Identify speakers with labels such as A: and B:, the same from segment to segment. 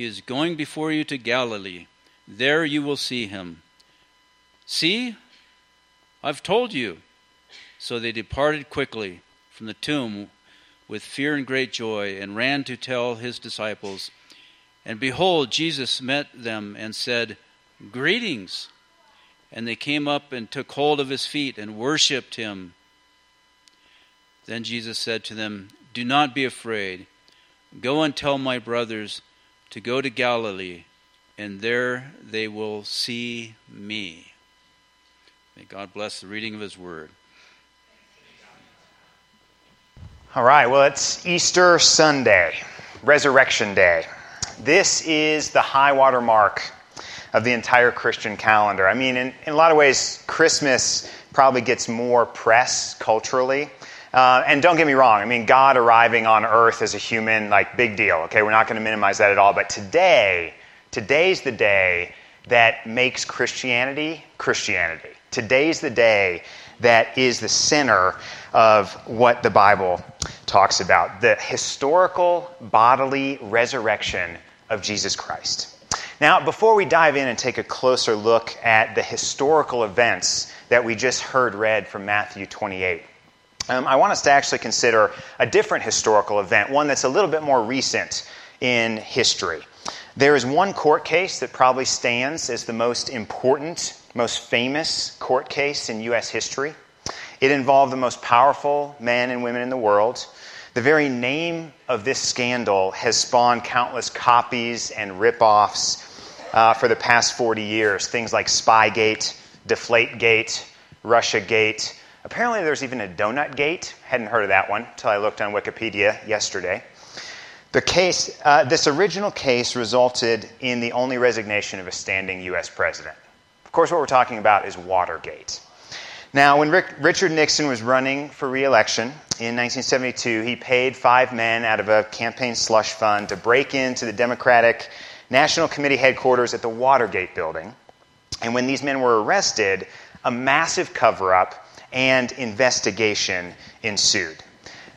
A: he is going before you to Galilee. There you will see him. See, I've told you. So they departed quickly from the tomb with fear and great joy and ran to tell his disciples. And behold, Jesus met them and said, Greetings. And they came up and took hold of his feet and worshipped him. Then Jesus said to them, Do not be afraid. Go and tell my brothers to go to Galilee, and there they will see me. May God bless the reading of His Word.
B: All right, well, it's Easter Sunday, Resurrection Day. This is the high water mark of the entire Christian calendar. I mean, in, in a lot of ways, Christmas probably gets more press culturally uh, and don't get me wrong, I mean, God arriving on earth as a human, like, big deal, okay? We're not going to minimize that at all. But today, today's the day that makes Christianity Christianity. Today's the day that is the center of what the Bible talks about the historical bodily resurrection of Jesus Christ. Now, before we dive in and take a closer look at the historical events that we just heard read from Matthew 28, um, I want us to actually consider a different historical event, one that's a little bit more recent in history. There is one court case that probably stands as the most important, most famous court case in U.S. history. It involved the most powerful men and women in the world. The very name of this scandal has spawned countless copies and rip-offs uh, for the past 40 years. Things like Spygate, Deflategate, Russiagate, Apparently, there's even a donut gate. Hadn't heard of that one until I looked on Wikipedia yesterday. The case, uh, this original case resulted in the only resignation of a standing U.S. president. Of course, what we're talking about is Watergate. Now, when Rick, Richard Nixon was running for reelection in 1972, he paid five men out of a campaign slush fund to break into the Democratic National Committee headquarters at the Watergate building. And when these men were arrested, a massive cover up and investigation ensued.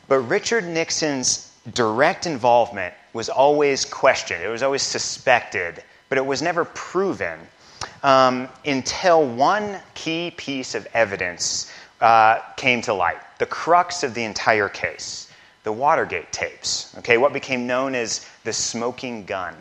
B: But Richard Nixon's direct involvement was always questioned, it was always suspected, but it was never proven um, until one key piece of evidence uh, came to light the crux of the entire case the Watergate tapes, okay, what became known as the smoking gun.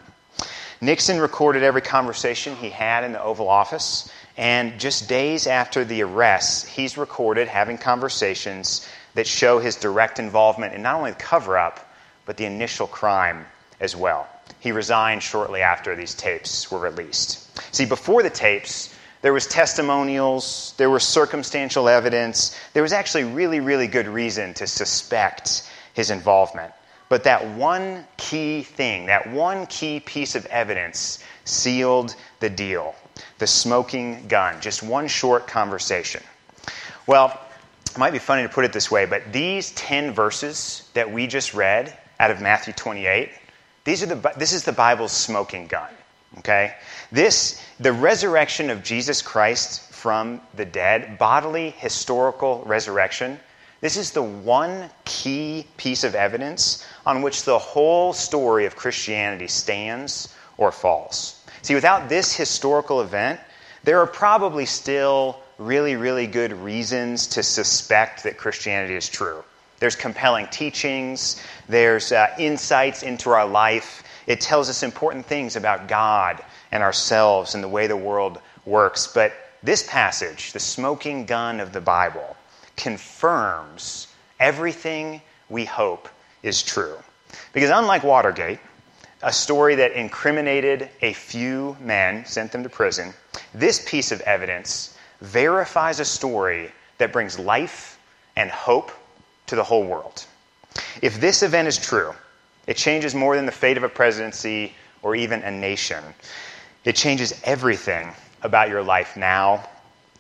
B: Nixon recorded every conversation he had in the Oval Office. And just days after the arrests, he's recorded having conversations that show his direct involvement in not only the cover up, but the initial crime as well. He resigned shortly after these tapes were released. See, before the tapes, there was testimonials, there was circumstantial evidence, there was actually really, really good reason to suspect his involvement. But that one key thing, that one key piece of evidence sealed the deal the smoking gun. Just one short conversation. Well, it might be funny to put it this way, but these 10 verses that we just read out of Matthew 28, these are the, this is the Bible's smoking gun. Okay? This, the resurrection of Jesus Christ from the dead, bodily historical resurrection, this is the one key piece of evidence on which the whole story of Christianity stands or falls. See, without this historical event, there are probably still really, really good reasons to suspect that Christianity is true. There's compelling teachings, there's uh, insights into our life, it tells us important things about God and ourselves and the way the world works. But this passage, the smoking gun of the Bible, confirms everything we hope is true. Because unlike Watergate, a story that incriminated a few men, sent them to prison, this piece of evidence verifies a story that brings life and hope to the whole world. If this event is true, it changes more than the fate of a presidency or even a nation. It changes everything about your life now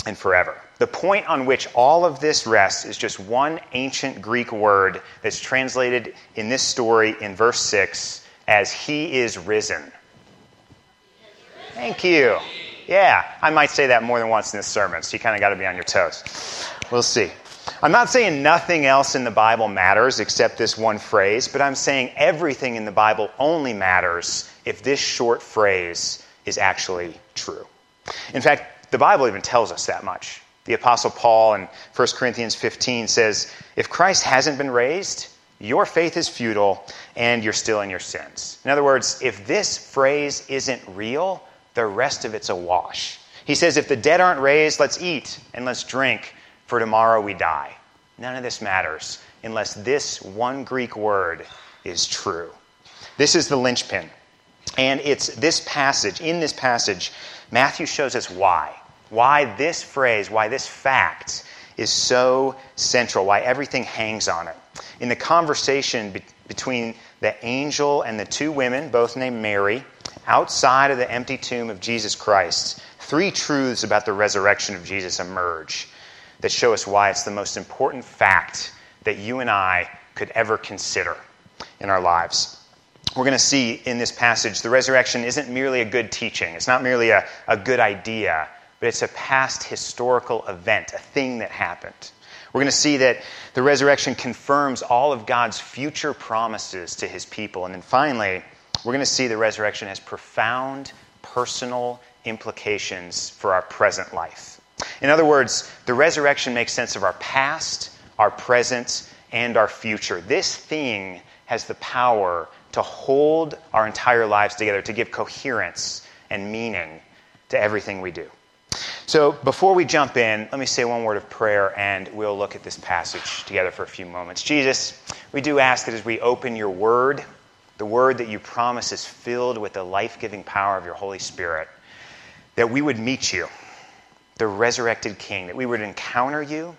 B: and forever. The point on which all of this rests is just one ancient Greek word that's translated in this story in verse 6 as He is risen. Thank you. Yeah, I might say that more than once in this sermon, so you kind of got to be on your toes. We'll see. I'm not saying nothing else in the Bible matters except this one phrase, but I'm saying everything in the Bible only matters if this short phrase is actually true. In fact, the Bible even tells us that much. The Apostle Paul in 1 Corinthians 15 says, If Christ hasn't been raised, your faith is futile and you're still in your sins. In other words, if this phrase isn't real, the rest of it's a wash. He says, If the dead aren't raised, let's eat and let's drink, for tomorrow we die. None of this matters unless this one Greek word is true. This is the linchpin. And it's this passage, in this passage, Matthew shows us why. Why this phrase, why this fact is so central, why everything hangs on it. In the conversation be- between the angel and the two women, both named Mary, outside of the empty tomb of Jesus Christ, three truths about the resurrection of Jesus emerge that show us why it's the most important fact that you and I could ever consider in our lives. We're going to see in this passage the resurrection isn't merely a good teaching, it's not merely a, a good idea, but it's a past historical event, a thing that happened. We're going to see that the resurrection confirms all of God's future promises to his people. And then finally, we're going to see the resurrection has profound personal implications for our present life. In other words, the resurrection makes sense of our past, our present, and our future. This thing has the power to hold our entire lives together, to give coherence and meaning to everything we do. So, before we jump in, let me say one word of prayer and we'll look at this passage together for a few moments. Jesus, we do ask that as we open your word, the word that you promise is filled with the life giving power of your Holy Spirit, that we would meet you, the resurrected King, that we would encounter you,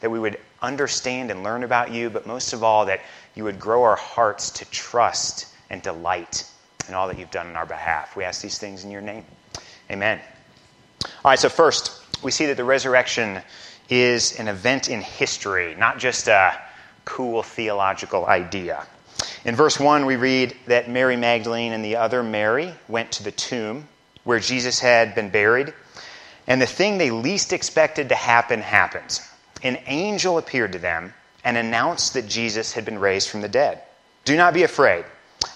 B: that we would understand and learn about you, but most of all, that you would grow our hearts to trust and delight in all that you've done on our behalf. We ask these things in your name. Amen. All right, so first, we see that the resurrection is an event in history, not just a cool theological idea. In verse 1, we read that Mary Magdalene and the other Mary went to the tomb where Jesus had been buried, and the thing they least expected to happen happened. An angel appeared to them and announced that Jesus had been raised from the dead. Do not be afraid.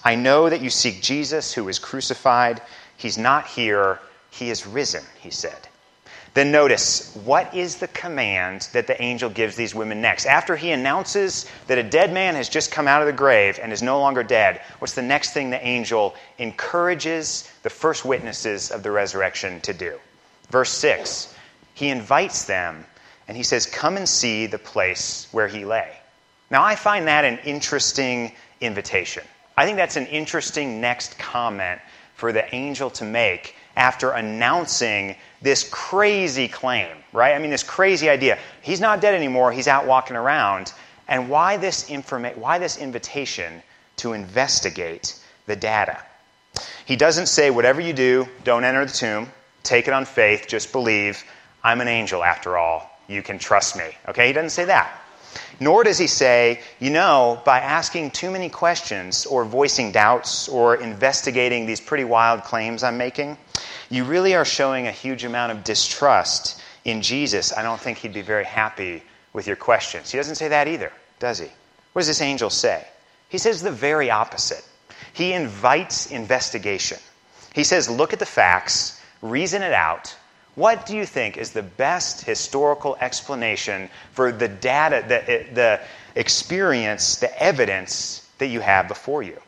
B: I know that you seek Jesus who was crucified. He's not here he is risen, he said. Then notice, what is the command that the angel gives these women next? After he announces that a dead man has just come out of the grave and is no longer dead, what's the next thing the angel encourages the first witnesses of the resurrection to do? Verse 6 He invites them and he says, Come and see the place where he lay. Now, I find that an interesting invitation. I think that's an interesting next comment for the angel to make after announcing this crazy claim, right? I mean, this crazy idea. He's not dead anymore, he's out walking around. And why this, informa- why this invitation to investigate the data? He doesn't say, whatever you do, don't enter the tomb, take it on faith, just believe. I'm an angel after all. You can trust me. Okay? He doesn't say that. Nor does he say, you know, by asking too many questions or voicing doubts or investigating these pretty wild claims I'm making, you really are showing a huge amount of distrust in Jesus. I don't think he'd be very happy with your questions. He doesn't say that either, does he? What does this angel say? He says the very opposite. He invites investigation. He says, look at the facts, reason it out, what do you think is the best historical explanation for the data, the, the experience, the evidence that you have before you?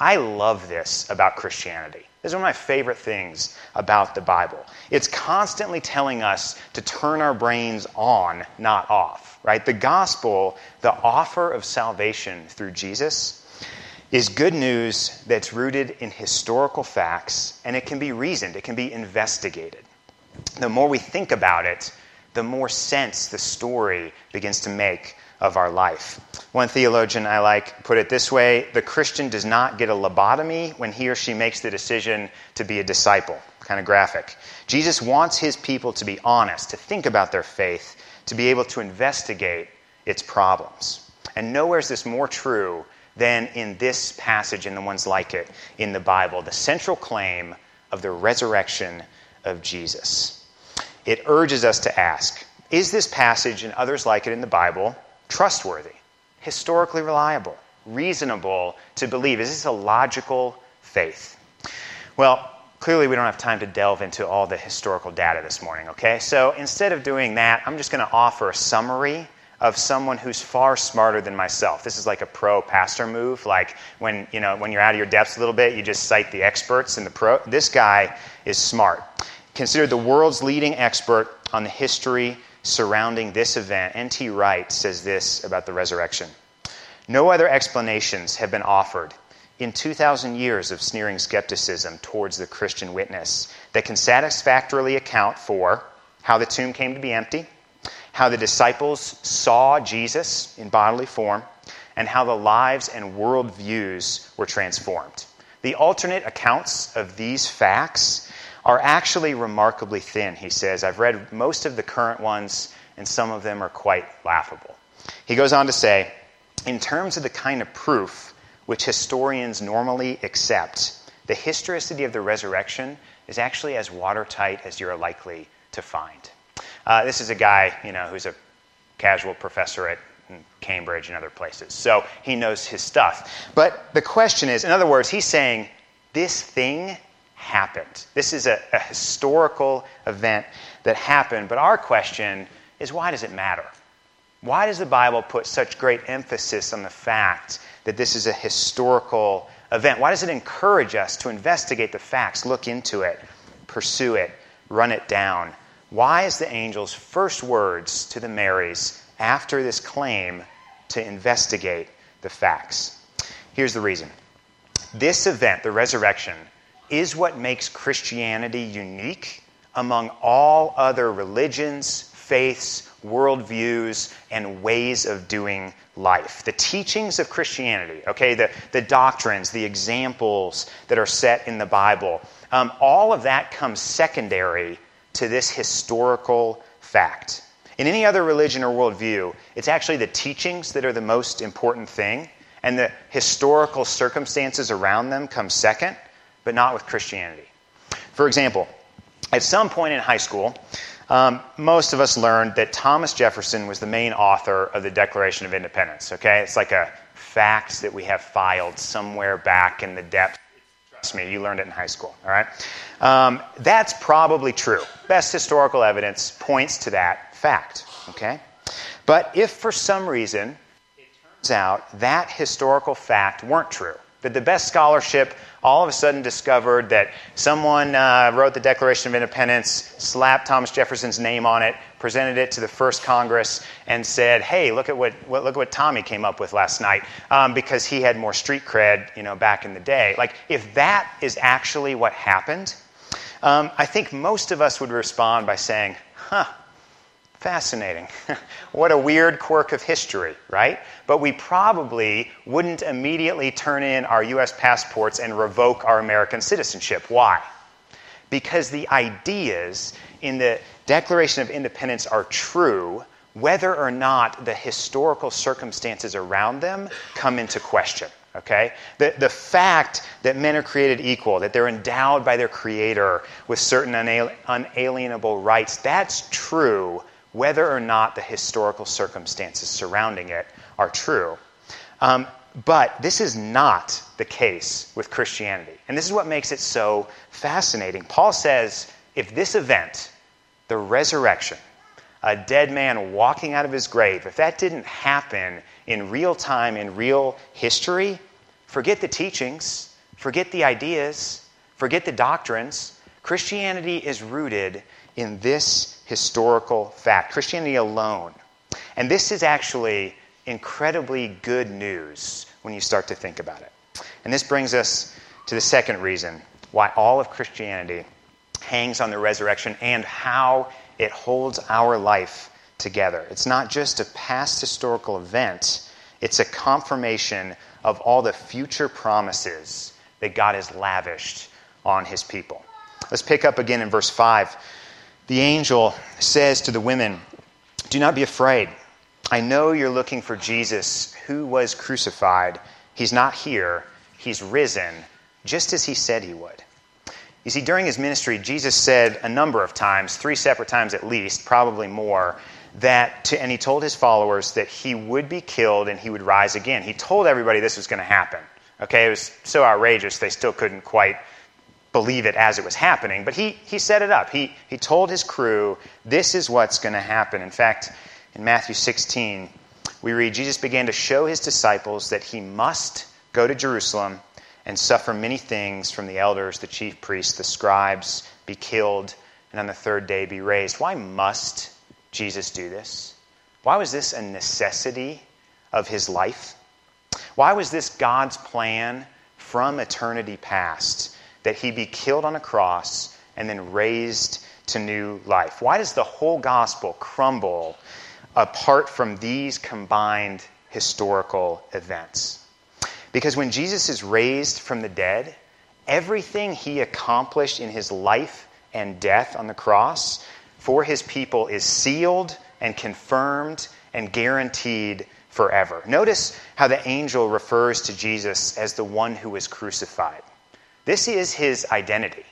B: I love this about Christianity. This is one of my favorite things about the Bible. It's constantly telling us to turn our brains on, not off, right? The gospel, the offer of salvation through Jesus, is good news that's rooted in historical facts and it can be reasoned, it can be investigated. The more we think about it, the more sense the story begins to make of our life. One theologian I like put it this way the Christian does not get a lobotomy when he or she makes the decision to be a disciple. Kind of graphic. Jesus wants his people to be honest, to think about their faith, to be able to investigate its problems. And nowhere is this more true than in this passage and the ones like it in the Bible the central claim of the resurrection of Jesus. It urges us to ask Is this passage and others like it in the Bible trustworthy, historically reliable, reasonable to believe? Is this a logical faith? Well, clearly we don't have time to delve into all the historical data this morning, okay? So instead of doing that, I'm just going to offer a summary of someone who's far smarter than myself. This is like a pro pastor move. Like when, you know, when you're out of your depths a little bit, you just cite the experts and the pro. This guy is smart. Considered the world's leading expert on the history surrounding this event, N.T. Wright says this about the resurrection. No other explanations have been offered in 2,000 years of sneering skepticism towards the Christian witness that can satisfactorily account for how the tomb came to be empty, how the disciples saw Jesus in bodily form, and how the lives and worldviews were transformed. The alternate accounts of these facts are actually remarkably thin, he says. I've read most of the current ones, and some of them are quite laughable. He goes on to say, in terms of the kind of proof which historians normally accept, the historicity of the resurrection is actually as watertight as you're likely to find. Uh, this is a guy, you know, who's a casual professor at Cambridge and other places. So he knows his stuff. But the question is, in other words, he's saying this thing happened. This is a, a historical event that happened. But our question is, why does it matter? Why does the Bible put such great emphasis on the fact that this is a historical event? Why does it encourage us to investigate the facts, look into it, pursue it, run it down? Why is the angel's first words to the Marys after this claim to investigate the facts? Here's the reason. This event, the resurrection, is what makes Christianity unique among all other religions, faiths, worldviews, and ways of doing life. The teachings of Christianity, okay, the, the doctrines, the examples that are set in the Bible, um, all of that comes secondary to this historical fact. In any other religion or worldview, it's actually the teachings that are the most important thing, and the historical circumstances around them come second, but not with Christianity. For example, at some point in high school, um, most of us learned that Thomas Jefferson was the main author of the Declaration of Independence. Okay, it's like a fact that we have filed somewhere back in the depths Trust me, you learned it in high school, all right? Um, that's probably true. Best historical evidence points to that fact, okay? But if for some reason it turns out that historical fact weren't true, the best scholarship all of a sudden discovered that someone uh, wrote the Declaration of Independence, slapped Thomas Jefferson's name on it, presented it to the first Congress, and said, "Hey, look at what, what look at what Tommy came up with last night," um, because he had more street cred, you know, back in the day. Like, if that is actually what happened, um, I think most of us would respond by saying, "Huh." Fascinating. what a weird quirk of history, right? But we probably wouldn't immediately turn in our US passports and revoke our American citizenship. Why? Because the ideas in the Declaration of Independence are true whether or not the historical circumstances around them come into question. Okay? The, the fact that men are created equal, that they're endowed by their Creator with certain unalienable rights, that's true whether or not the historical circumstances surrounding it are true. Um, but this is not the case with Christianity. And this is what makes it so fascinating. Paul says if this event, the resurrection, a dead man walking out of his grave, if that didn't happen in real time, in real history, forget the teachings, forget the ideas. Forget the doctrines. Christianity is rooted in this historical fact, Christianity alone. And this is actually incredibly good news when you start to think about it. And this brings us to the second reason why all of Christianity hangs on the resurrection and how it holds our life together. It's not just a past historical event, it's a confirmation of all the future promises that God has lavished on his people. Let's pick up again in verse 5. The angel says to the women, Do not be afraid. I know you're looking for Jesus who was crucified. He's not here, he's risen, just as he said he would. You see, during his ministry, Jesus said a number of times, three separate times at least, probably more, that to, and he told his followers that he would be killed and he would rise again. He told everybody this was going to happen. Okay, it was so outrageous they still couldn't quite believe it as it was happening, but he, he set it up. He, he told his crew, this is what's going to happen. In fact, in Matthew 16, we read Jesus began to show his disciples that he must go to Jerusalem and suffer many things from the elders, the chief priests, the scribes, be killed, and on the third day be raised. Why must Jesus do this? Why was this a necessity of his life? Why was this God's plan from eternity past that he be killed on a cross and then raised to new life? Why does the whole gospel crumble apart from these combined historical events? Because when Jesus is raised from the dead, everything he accomplished in his life and death on the cross for his people is sealed and confirmed and guaranteed forever. Notice how the angel refers to Jesus as the one who was crucified. This is his identity.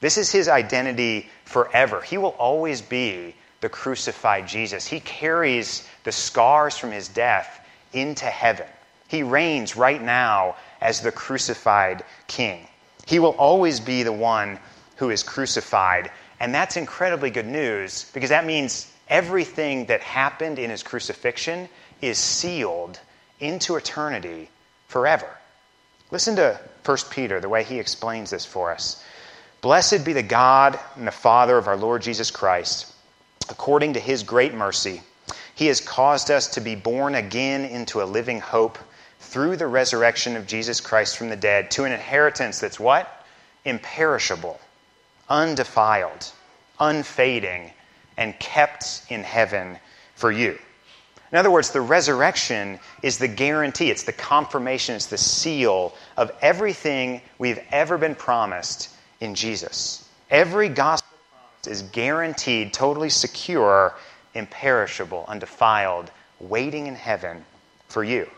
B: This is his identity forever. He will always be the crucified Jesus. He carries the scars from his death into heaven. He reigns right now as the crucified king. He will always be the one who is crucified and that's incredibly good news because that means everything that happened in his crucifixion is sealed into eternity forever. Listen to 1 Peter, the way he explains this for us. Blessed be the God and the Father of our Lord Jesus Christ. According to his great mercy, he has caused us to be born again into a living hope through the resurrection of Jesus Christ from the dead to an inheritance that's what? Imperishable undefiled, unfading, and kept in heaven for you. In other words, the resurrection is the guarantee, it's the confirmation, it's the seal of everything we've ever been promised in Jesus. Every gospel promise is guaranteed, totally secure, imperishable, undefiled, waiting in heaven for you.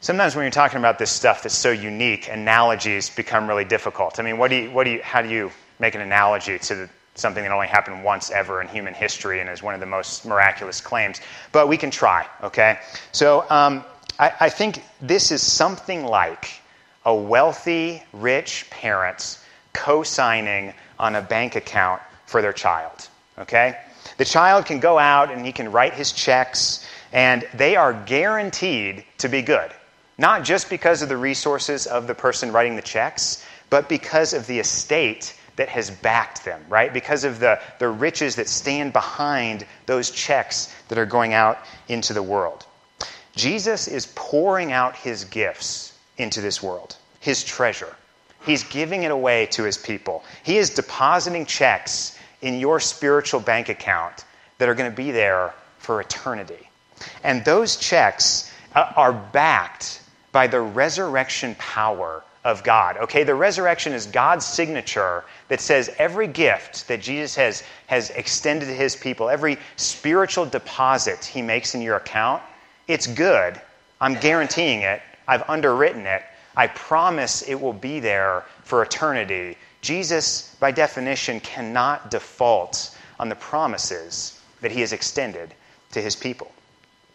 B: Sometimes when you're talking about this stuff that's so unique, analogies become really difficult. I mean, what do you, what do you, how do you make an analogy to the, something that only happened once ever in human history and is one of the most miraculous claims? But we can try, okay? So um, I, I think this is something like a wealthy, rich parent co signing on a bank account for their child, okay? The child can go out and he can write his checks, and they are guaranteed to be good not just because of the resources of the person writing the checks, but because of the estate that has backed them, right? Because of the, the riches that stand behind those checks that are going out into the world. Jesus is pouring out his gifts into this world, his treasure. He's giving it away to his people. He is depositing checks in your spiritual bank account that are going to be there for eternity. And those checks uh, are backed by the resurrection power of God. Okay, the resurrection is God's signature that says every gift that Jesus has, has extended to his people, every spiritual deposit he makes in your account, it's good. I'm guaranteeing it. I've underwritten it. I promise it will be there for eternity. Jesus, by definition, cannot default on the promises that he has extended to his people.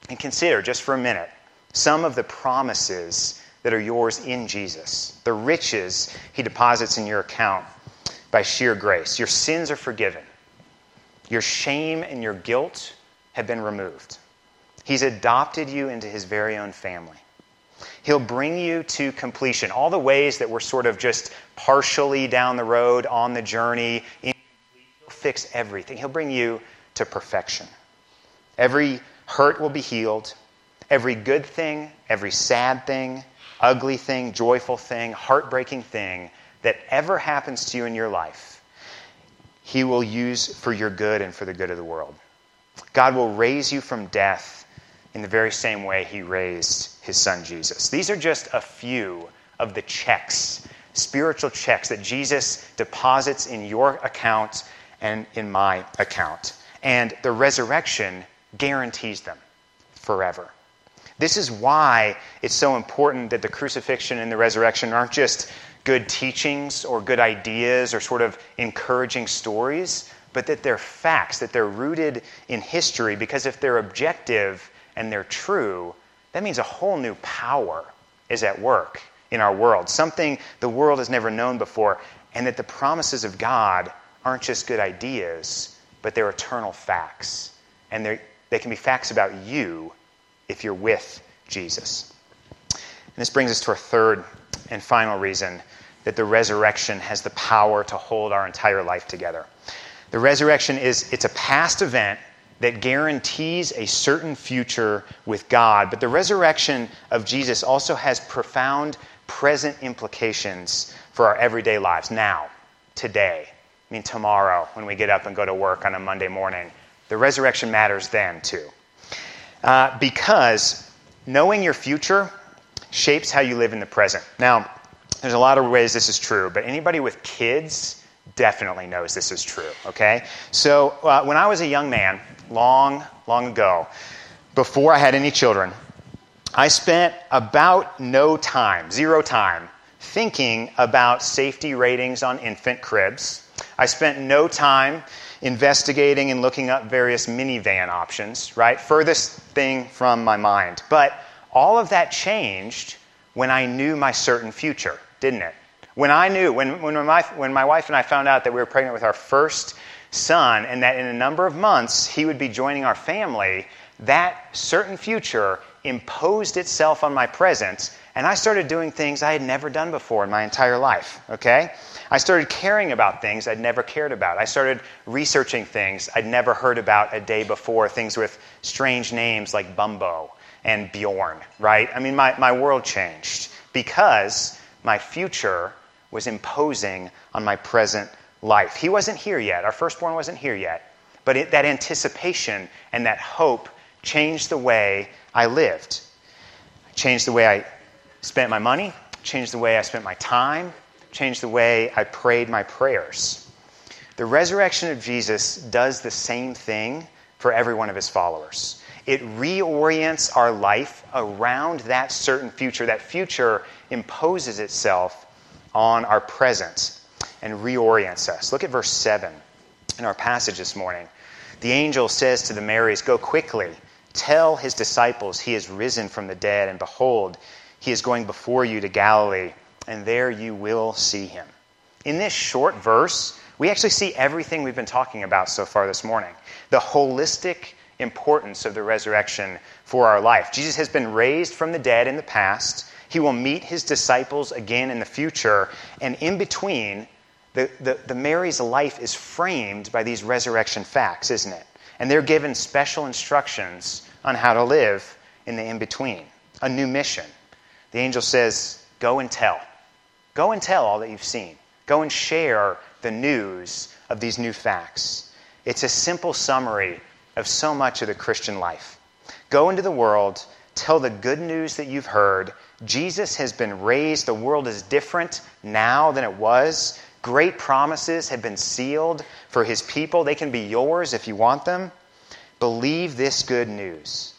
B: And consider just for a minute some of the promises that are yours in Jesus, the riches he deposits in your account by sheer grace. Your sins are forgiven, your shame and your guilt have been removed. He's adopted you into his very own family. He'll bring you to completion. All the ways that we're sort of just partially down the road on the journey, he'll fix everything. He'll bring you to perfection. Every hurt will be healed. Every good thing, every sad thing, ugly thing, joyful thing, heartbreaking thing that ever happens to you in your life, He will use for your good and for the good of the world. God will raise you from death in the very same way He raised His Son Jesus. These are just a few of the checks, spiritual checks that Jesus deposits in your account and in my account. And the resurrection guarantees them forever. This is why it's so important that the crucifixion and the resurrection aren't just good teachings or good ideas or sort of encouraging stories, but that they're facts, that they're rooted in history, because if they're objective and they're true, that means a whole new power is at work in our world, something the world has never known before, and that the promises of God aren't just good ideas, but they're eternal facts. And they can be facts about you if you're with Jesus. And this brings us to our third and final reason that the resurrection has the power to hold our entire life together. The resurrection is it's a past event that guarantees a certain future with God, but the resurrection of Jesus also has profound present implications for our everyday lives now, today. I mean tomorrow when we get up and go to work on a Monday morning. The resurrection matters then too. Uh, because knowing your future shapes how you live in the present. Now, there's a lot of ways this is true, but anybody with kids definitely knows this is true, okay? So, uh, when I was a young man, long, long ago, before I had any children, I spent about no time, zero time, thinking about safety ratings on infant cribs. I spent no time investigating and looking up various minivan options, right? Furthest thing from my mind. But all of that changed when I knew my certain future, didn't it? When I knew, when, when, my, when my wife and I found out that we were pregnant with our first son and that in a number of months he would be joining our family, that certain future imposed itself on my present, and I started doing things I had never done before in my entire life, okay? I started caring about things I'd never cared about. I started researching things I'd never heard about a day before, things with strange names like Bumbo and Bjorn, right? I mean, my, my world changed because my future was imposing on my present life. He wasn't here yet. Our firstborn wasn't here yet. But it, that anticipation and that hope changed the way I lived. changed the way I spent my money, changed the way I spent my time, changed the way I prayed my prayers. The resurrection of Jesus does the same thing for every one of his followers. It reorients our life around that certain future. That future imposes itself on our present and reorients us. Look at verse 7 in our passage this morning. The angel says to the Marys, Go quickly, tell his disciples he is risen from the dead, and behold, he is going before you to Galilee and there you will see him. In this short verse, we actually see everything we've been talking about so far this morning the holistic importance of the resurrection for our life. Jesus has been raised from the dead in the past. He will meet his disciples again in the future. And in between, the, the, the Mary's life is framed by these resurrection facts, isn't it? And they're given special instructions on how to live in the in between, a new mission. The angel says, Go and tell. Go and tell all that you've seen. Go and share the news of these new facts. It's a simple summary of so much of the Christian life. Go into the world, tell the good news that you've heard. Jesus has been raised. The world is different now than it was. Great promises have been sealed for his people. They can be yours if you want them. Believe this good news.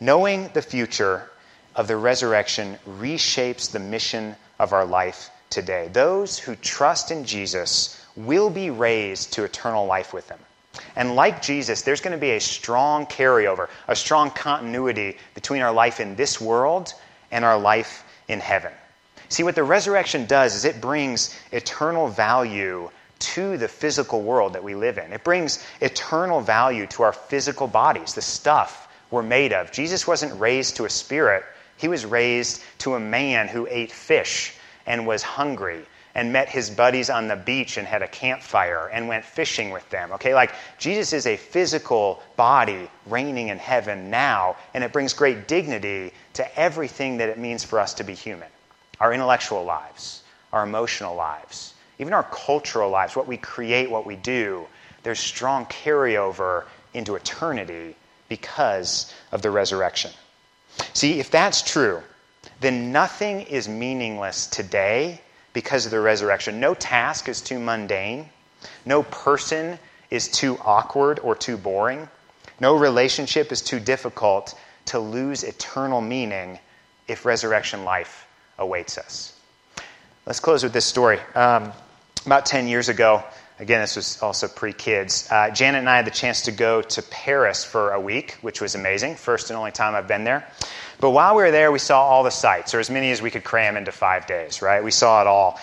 B: Knowing the future of the resurrection reshapes the mission of our life today. Those who trust in Jesus will be raised to eternal life with him. And like Jesus, there's going to be a strong carryover, a strong continuity between our life in this world and our life in heaven. See, what the resurrection does is it brings eternal value to the physical world that we live in. It brings eternal value to our physical bodies, the stuff we're made of. Jesus wasn't raised to a spirit, He was raised to a man who ate fish and was hungry and met his buddies on the beach and had a campfire and went fishing with them. Okay, like Jesus is a physical body reigning in heaven now, and it brings great dignity to everything that it means for us to be human our intellectual lives, our emotional lives, even our cultural lives, what we create, what we do. There's strong carryover into eternity because of the resurrection. See, if that's true, then nothing is meaningless today because of the resurrection. No task is too mundane. No person is too awkward or too boring. No relationship is too difficult to lose eternal meaning if resurrection life awaits us. Let's close with this story. Um, about 10 years ago, again, this was also pre kids, uh, Janet and I had the chance to go to Paris for a week, which was amazing. First and only time I've been there. But while we were there, we saw all the sites, or as many as we could cram into five days, right? We saw it all.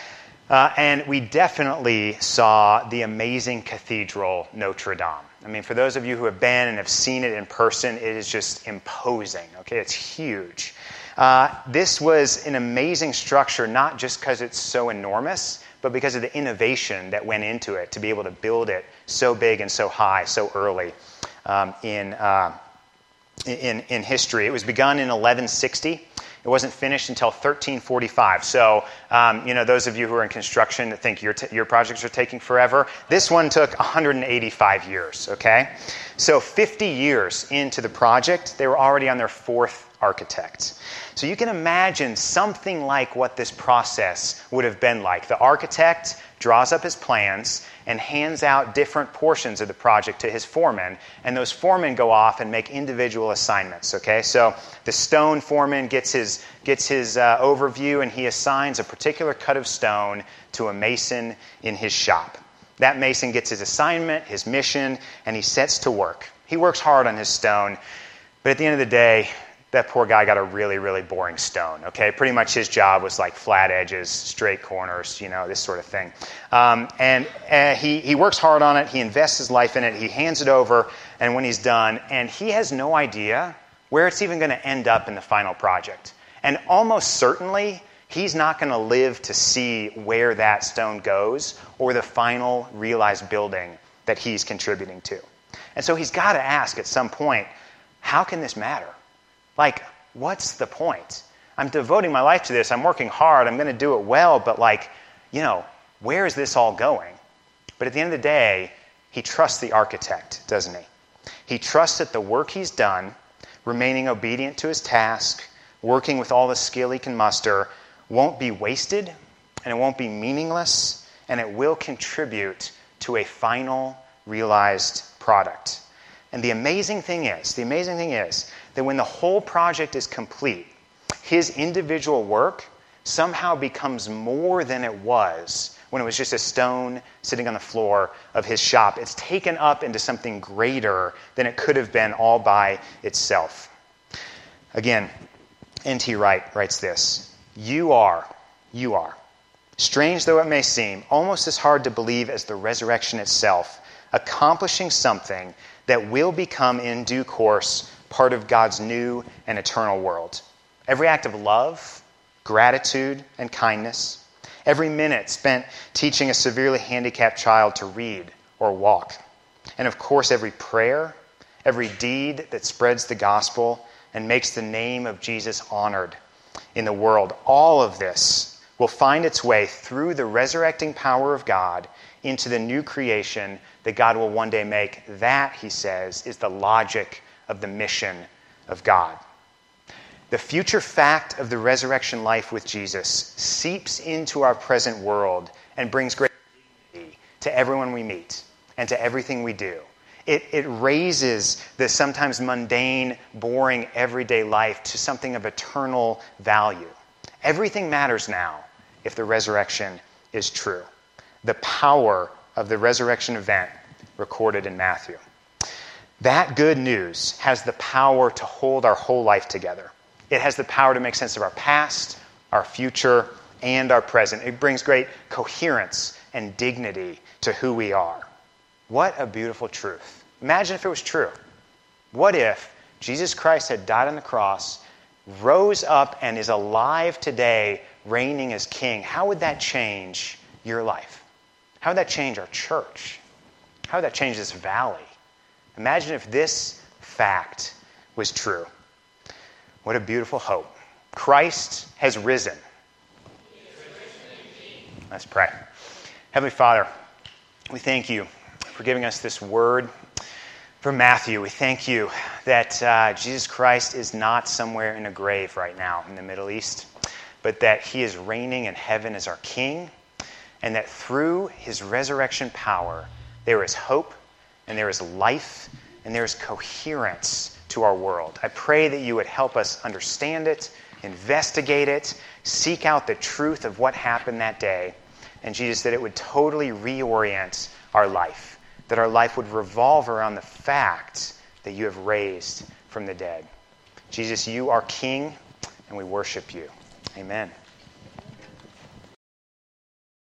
B: Uh, and we definitely saw the amazing cathedral, Notre Dame. I mean, for those of you who have been and have seen it in person, it is just imposing, okay? It's huge. Uh, this was an amazing structure, not just because it's so enormous, but because of the innovation that went into it to be able to build it so big and so high so early um, in, uh, in, in history. It was begun in 1160. It wasn't finished until 1345. So, um, you know, those of you who are in construction that think your, t- your projects are taking forever, this one took 185 years, okay? So, 50 years into the project, they were already on their fourth architect. So you can imagine something like what this process would have been like. The architect draws up his plans and hands out different portions of the project to his foreman, and those foremen go off and make individual assignments. Okay, so the stone foreman gets his gets his uh, overview and he assigns a particular cut of stone to a mason in his shop. That mason gets his assignment, his mission, and he sets to work. He works hard on his stone, but at the end of the day, that poor guy got a really, really boring stone. Okay, pretty much his job was like flat edges, straight corners, you know, this sort of thing. Um, and uh, he, he works hard on it, he invests his life in it, he hands it over, and when he's done, and he has no idea where it's even going to end up in the final project. And almost certainly, he's not going to live to see where that stone goes or the final realized building that he's contributing to. And so he's got to ask at some point, how can this matter? Like, what's the point? I'm devoting my life to this. I'm working hard. I'm going to do it well, but like, you know, where is this all going? But at the end of the day, he trusts the architect, doesn't he? He trusts that the work he's done, remaining obedient to his task, working with all the skill he can muster, won't be wasted and it won't be meaningless and it will contribute to a final realized product. And the amazing thing is, the amazing thing is that when the whole project is complete, his individual work somehow becomes more than it was when it was just a stone sitting on the floor of his shop. It's taken up into something greater than it could have been all by itself. Again, N.T. Wright writes this You are, you are, strange though it may seem, almost as hard to believe as the resurrection itself, accomplishing something that will become in due course part of God's new and eternal world. Every act of love, gratitude, and kindness, every minute spent teaching a severely handicapped child to read or walk, and of course, every prayer, every deed that spreads the gospel and makes the name of Jesus honored in the world, all of this will find its way through the resurrecting power of God into the new creation that God will one day make. That, he says, is the logic of the mission of God. The future fact of the resurrection life with Jesus seeps into our present world and brings great dignity to everyone we meet and to everything we do. It, it raises the sometimes mundane, boring, everyday life to something of eternal value. Everything matters now if the resurrection is true. The power of the resurrection event recorded in Matthew. That good news has the power to hold our whole life together. It has the power to make sense of our past, our future, and our present. It brings great coherence and dignity to who we are. What a beautiful truth. Imagine if it was true. What if Jesus Christ had died on the cross, rose up and is alive today, reigning as king, how would that change your life? How would that change our church? How would that change this valley? Imagine if this fact was true. What a beautiful hope. Christ has risen. Let's pray. Heavenly Father, we thank you for giving us this word from Matthew. We thank you that uh, Jesus Christ is not somewhere in a grave right now in the Middle East, but that he is reigning in heaven as our King, and that through his resurrection power, there is hope, and there is life, and there is coherence to our world. I pray that you would help us understand it, investigate it, seek out the truth of what happened that day, and Jesus, that it would totally reorient our life, that our life would revolve around the fact that you have raised from the dead. Jesus, you are King, and we worship you. Amen.